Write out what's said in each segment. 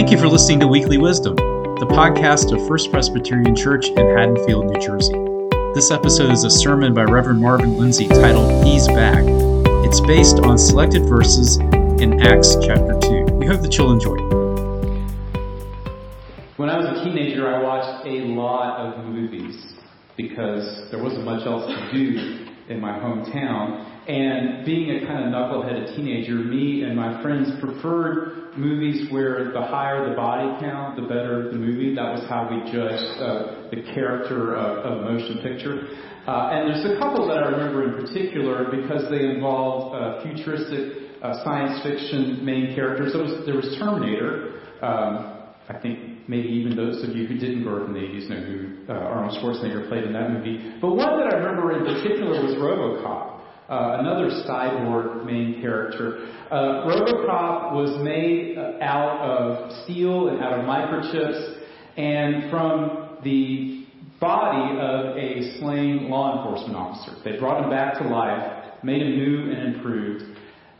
Thank you for listening to Weekly Wisdom, the podcast of First Presbyterian Church in Haddonfield, New Jersey. This episode is a sermon by Reverend Marvin Lindsay titled He's Back. It's based on selected verses in Acts chapter 2. We hope that you'll enjoy it. When I was a teenager, I watched a lot of movies because there wasn't much else to do in my hometown. And being a kind of knuckleheaded teenager, me and my friends preferred movies where the higher the body count, the better the movie. That was how we judged uh, the character of, of a motion picture. Uh, and there's a couple that I remember in particular because they involved uh, futuristic uh, science fiction main characters. There was, there was Terminator. Um, I think maybe even those of you who didn't grow up in the 80s know who uh, Arnold Schwarzenegger played in that movie. But one that I remember in particular was RoboCop uh, another cyborg main character. Uh, Robocop was made uh, out of steel and out of microchips, and from the body of a slain law enforcement officer. They brought him back to life, made him new and improved.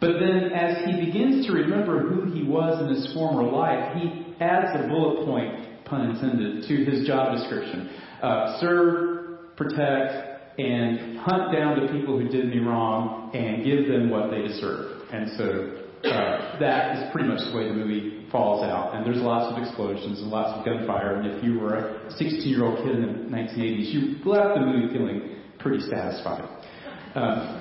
But then, as he begins to remember who he was in his former life, he adds a bullet point, pun intended, to his job description: uh, serve, protect, and hunt down the people who did me wrong and give them what they deserve. And so uh, that is pretty much the way the movie falls out. And there's lots of explosions and lots of gunfire. And if you were a 16 year old kid in the 1980s, you left the movie feeling pretty satisfied. Um,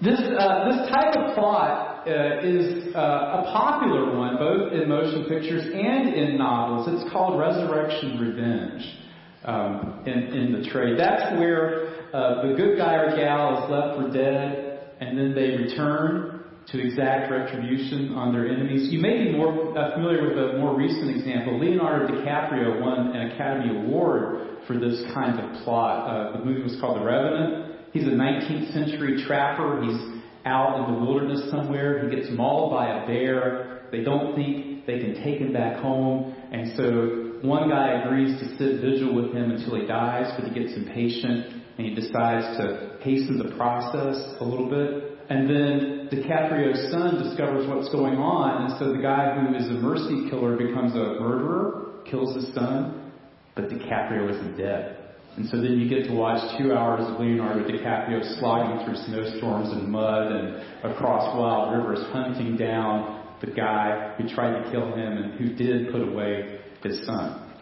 this, uh, this type of plot uh, is uh, a popular one, both in motion pictures and in novels. It's called Resurrection Revenge um, in, in the trade. That's where uh, the good guy or gal is left for dead, and then they return to exact retribution on their enemies. You may be more uh, familiar with a more recent example. Leonardo DiCaprio won an Academy Award for this kind of plot. Uh, the movie was called The Revenant. He's a 19th century trapper. He's out in the wilderness somewhere. He gets mauled by a bear. They don't think they can take him back home, and so one guy agrees to sit vigil with him until he dies, but he gets impatient and he decides to hasten the process a little bit. And then DiCaprio's son discovers what's going on, and so the guy who is a mercy killer becomes a murderer, kills his son, but DiCaprio isn't dead. And so then you get to watch two hours of Leonardo DiCaprio slogging through snowstorms and mud and across wild rivers, hunting down the guy who tried to kill him and who did put away his son.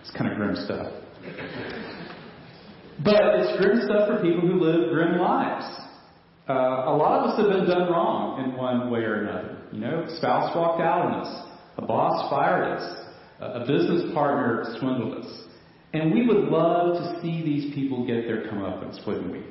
It's kind of grim stuff. But it's grim stuff for people who live grim lives. Uh, a lot of us have been done wrong in one way or another. You know, spouse walked out on us, a boss fired us, a business partner swindled us. And we would love to see these people get their comeuppance, wouldn't we?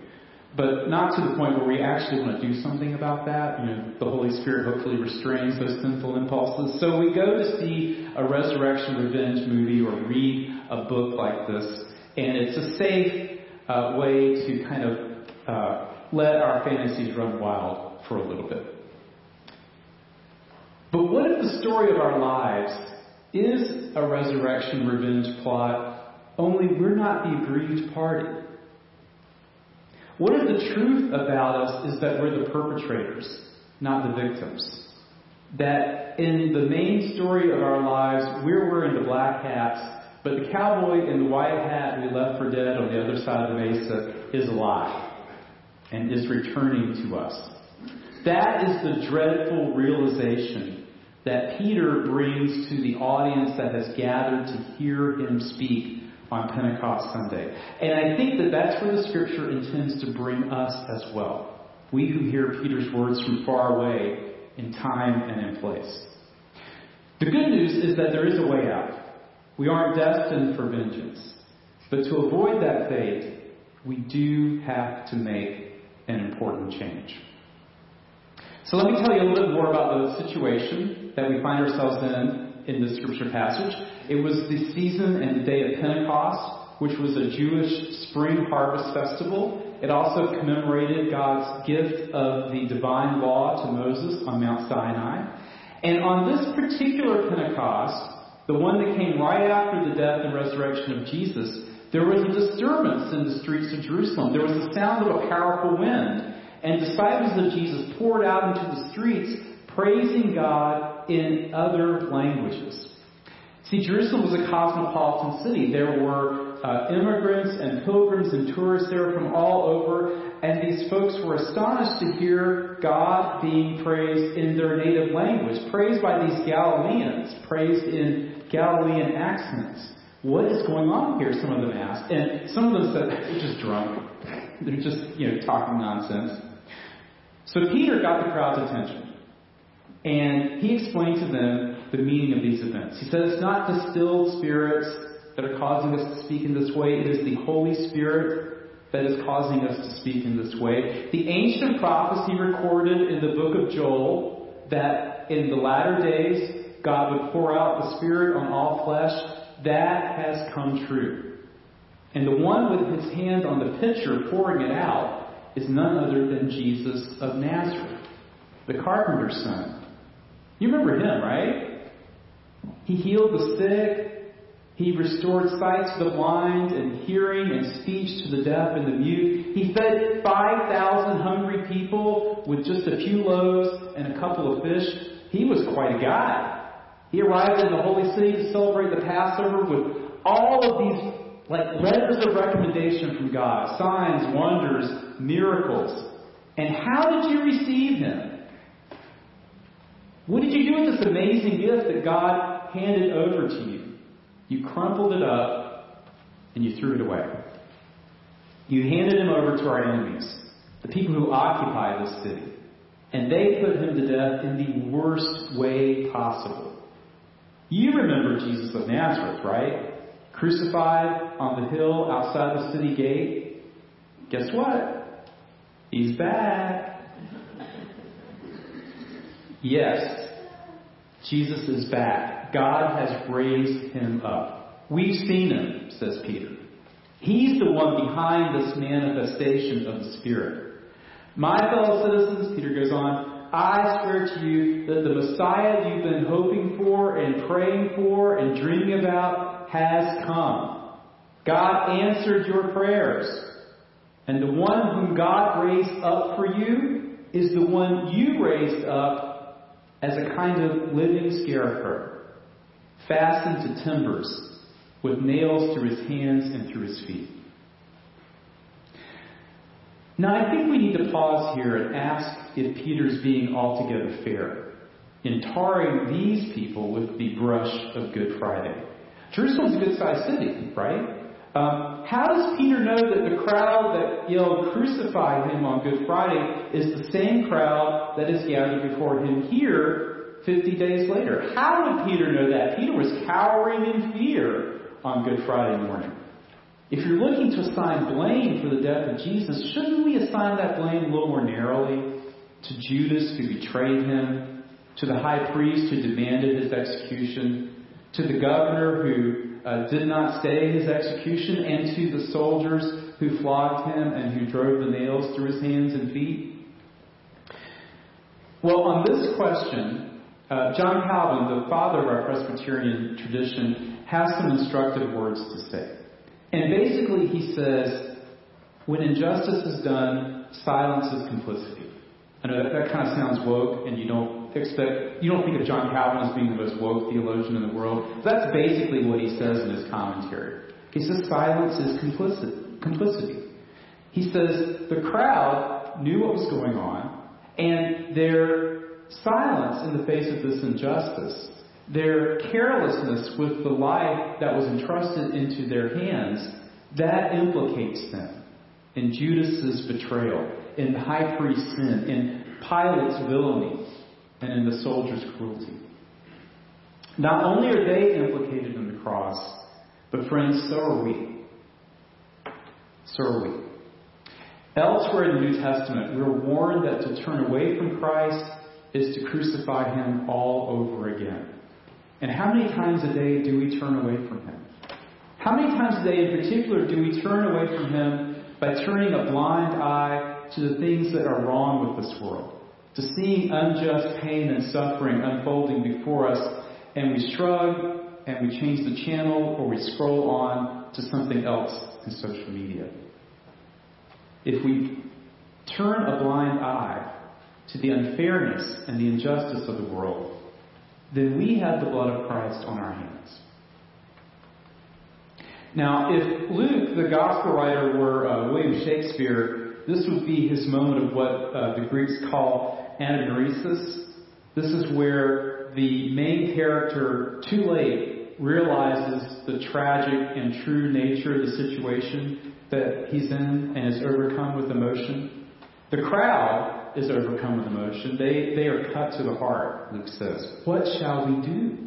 But not to the point where we actually want to do something about that. You know, the Holy Spirit hopefully restrains those sinful impulses. So we go to see a resurrection revenge movie or read a book like this, and it's a safe uh, way to kind of uh, let our fantasies run wild for a little bit. But what if the story of our lives is a resurrection revenge plot, only we're not the aggrieved party? What if the truth about us is that we're the perpetrators, not the victims? That in the main story of our lives, we're wearing the black hats, but the cowboy in the white hat we left for dead on the other side of the mesa is alive and is returning to us. That is the dreadful realization that Peter brings to the audience that has gathered to hear him speak on Pentecost Sunday. And I think that that's where the scripture intends to bring us as well. We who hear Peter's words from far away in time and in place. The good news is that there is a way out. We aren't destined for vengeance. But to avoid that fate, we do have to make an important change. So let me tell you a little bit more about the situation that we find ourselves in in the scripture passage. It was the season and the day of Pentecost, which was a Jewish spring harvest festival. It also commemorated God's gift of the divine law to Moses on Mount Sinai. And on this particular Pentecost, the one that came right after the death and resurrection of Jesus, there was a disturbance in the streets of Jerusalem. There was the sound of a powerful wind. And disciples of Jesus poured out into the streets, praising God In other languages. See, Jerusalem was a cosmopolitan city. There were uh, immigrants and pilgrims and tourists there from all over, and these folks were astonished to hear God being praised in their native language, praised by these Galileans, praised in Galilean accents. What is going on here? Some of them asked. And some of them said, they're just drunk. They're just, you know, talking nonsense. So Peter got the crowd's attention. And he explained to them the meaning of these events. He said it's not distilled spirits that are causing us to speak in this way, it is the Holy Spirit that is causing us to speak in this way. The ancient prophecy recorded in the book of Joel that in the latter days God would pour out the Spirit on all flesh, that has come true. And the one with his hand on the pitcher pouring it out is none other than Jesus of Nazareth, the carpenter's son. You remember him, right? He healed the sick. He restored sight to the blind and hearing and speech to the deaf and the mute. He fed 5,000 hungry people with just a few loaves and a couple of fish. He was quite a guy. He arrived in the holy city to celebrate the Passover with all of these like letters of recommendation from God, signs, wonders, miracles. And how did you receive him? What did you do with this amazing gift that God handed over to you? You crumpled it up and you threw it away. You handed him over to our enemies, the people who occupy this city. And they put him to death in the worst way possible. You remember Jesus of Nazareth, right? Crucified on the hill outside the city gate. Guess what? He's back. Yes, Jesus is back. God has raised him up. We've seen him, says Peter. He's the one behind this manifestation of the Spirit. My fellow citizens, Peter goes on, I swear to you that the Messiah you've been hoping for and praying for and dreaming about has come. God answered your prayers. And the one whom God raised up for you is the one you raised up as a kind of living scarecrow, fastened to timbers, with nails through his hands and through his feet. Now, I think we need to pause here and ask if Peter's being altogether fair in tarring these people with the brush of Good Friday. Jerusalem's a good sized city, right? Um, how does Peter know that the crowd that yelled, Crucify him on Good Friday, is the same crowd that is gathered before him here 50 days later? How would Peter know that? Peter was cowering in fear on Good Friday morning. If you're looking to assign blame for the death of Jesus, shouldn't we assign that blame a little more narrowly to Judas who betrayed him, to the high priest who demanded his execution, to the governor who uh, did not stay his execution, and to the soldiers who flogged him and who drove the nails through his hands and feet? Well, on this question, uh, John Calvin, the father of our Presbyterian tradition, has some instructive words to say. And basically, he says, when injustice is done, silence is complicity. I know that, that kind of sounds woke, and you don't you don't think of John Calvin as being the most woke theologian in the world. That's basically what he says in his commentary. He says silence is complicity. He says the crowd knew what was going on, and their silence in the face of this injustice their carelessness with the life that was entrusted into their hands, that implicates them in Judas's betrayal, in high priest's sin, in Pilate's villainy, and in the soldier's cruelty. Not only are they implicated in the cross, but friends, so are we. So are we. Elsewhere in the New Testament, we're warned that to turn away from Christ is to crucify him all over again. And how many times a day do we turn away from Him? How many times a day in particular do we turn away from Him by turning a blind eye to the things that are wrong with this world? To seeing unjust pain and suffering unfolding before us, and we shrug and we change the channel or we scroll on to something else in social media. If we turn a blind eye to the unfairness and the injustice of the world, then we have the blood of Christ on our hands. Now, if Luke, the gospel writer, were uh, William Shakespeare, this would be his moment of what uh, the Greeks call anagnorisis. This is where the main character, too late, realizes the tragic and true nature of the situation that he's in and is overcome with emotion. The crowd is overcome with emotion. They, they are cut to the heart, Luke says. What shall we do?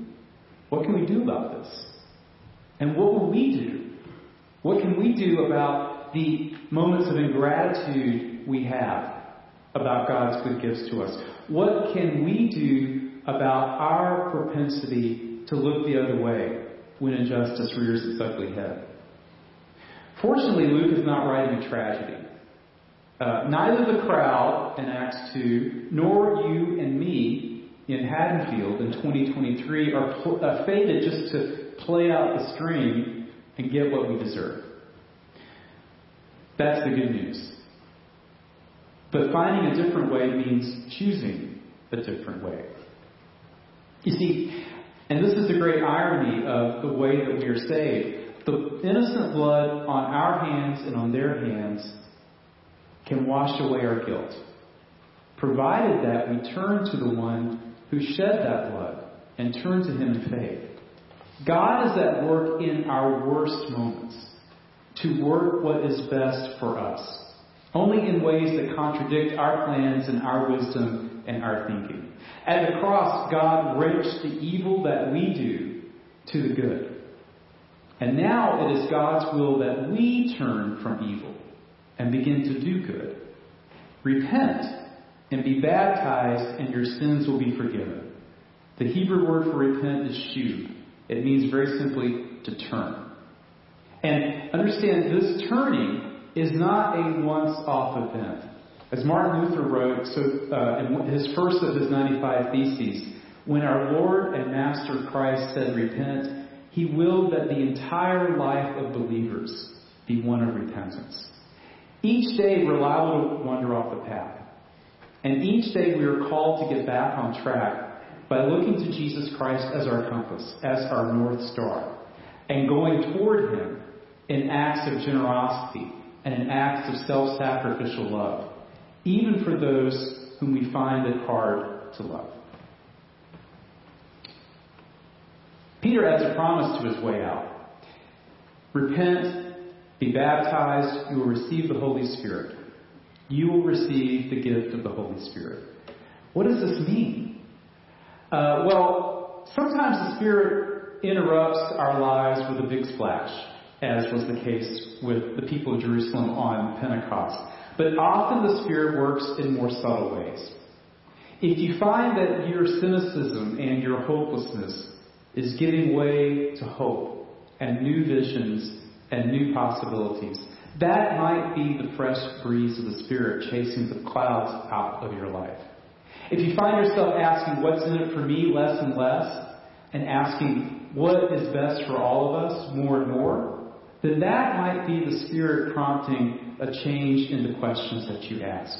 What can we do about this? And what will we do? What can we do about the moments of ingratitude we have about God's good gifts to us? What can we do about our propensity to look the other way when injustice rears its ugly head? Fortunately, Luke is not writing a tragedy. Uh, neither the crowd in Acts 2 nor you and me in Haddonfield in 2023 are pl- uh, fated just to play out the string and get what we deserve. That's the good news. But finding a different way means choosing a different way. You see, and this is the great irony of the way that we are saved. The innocent blood on our hands and on their hands can wash away our guilt, provided that we turn to the one who shed that blood and turn to him in faith. God is at work in our worst moments to work what is best for us, only in ways that contradict our plans and our wisdom and our thinking. At the cross, God wrenched the evil that we do to the good. And now it is God's will that we turn from evil and begin to do good. Repent and be baptized, and your sins will be forgiven. The Hebrew word for repent is shuv. It means very simply to turn. And understand this turning is not a once off event. As Martin Luther wrote so, uh, in his first of his 95 Theses, when our Lord and Master Christ said, Repent, he willed that the entire life of believers be one of repentance. Each day we're liable to wander off the path. And each day we are called to get back on track by looking to Jesus Christ as our compass, as our North Star, and going toward Him in acts of generosity and in acts of self sacrificial love, even for those whom we find it hard to love. Peter adds a promise to his way out Repent, be baptized, you will receive the Holy Spirit. You will receive the gift of the Holy Spirit. What does this mean? Uh, well, sometimes the Spirit interrupts our lives with a big splash, as was the case with the people of Jerusalem on Pentecost. But often the Spirit works in more subtle ways. If you find that your cynicism and your hopelessness is giving way to hope and new visions and new possibilities, that might be the fresh breeze of the Spirit chasing the clouds out of your life. If you find yourself asking, what's in it for me, less and less, and asking, what is best for all of us, more and more, then that might be the Spirit prompting a change in the questions that you ask.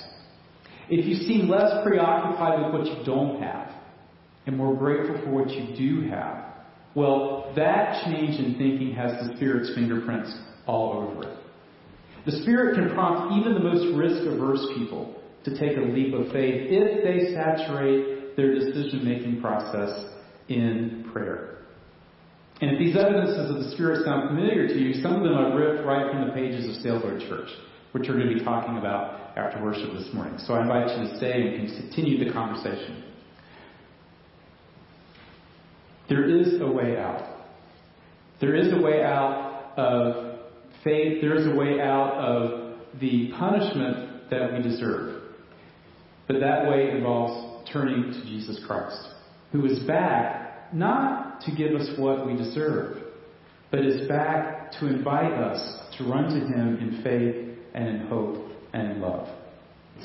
If you seem less preoccupied with what you don't have and more grateful for what you do have, well, that change in thinking has the Spirit's fingerprints all over it. The Spirit can prompt even the most risk averse people to take a leap of faith if they saturate their decision making process in prayer. And if these evidences of the Spirit sound familiar to you, some of them are ripped right from the pages of Sailboat Church, which we're going to be talking about after worship this morning. So I invite you to stay and continue the conversation. There is a way out. There is a way out of faith. There is a way out of the punishment that we deserve. But that way involves turning to Jesus Christ, who is back not to give us what we deserve, but is back to invite us to run to Him in faith and in hope and in love.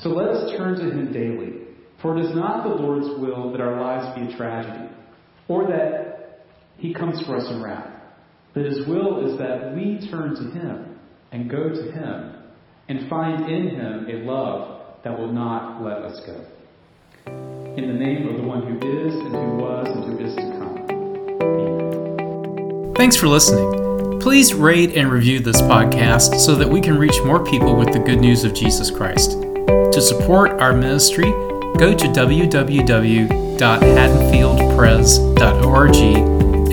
So let us turn to Him daily, for it is not the Lord's will that our lives be a tragedy, or that He comes for us in wrath. But His will is that we turn to Him and go to Him and find in Him a love that will not let us go. In the name of the one who is, and who was, and who is to come. Thanks for listening. Please rate and review this podcast so that we can reach more people with the good news of Jesus Christ. To support our ministry, go to www.haddonfieldpres.org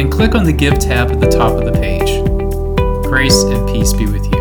and click on the Give tab at the top of the page. Grace and peace be with you.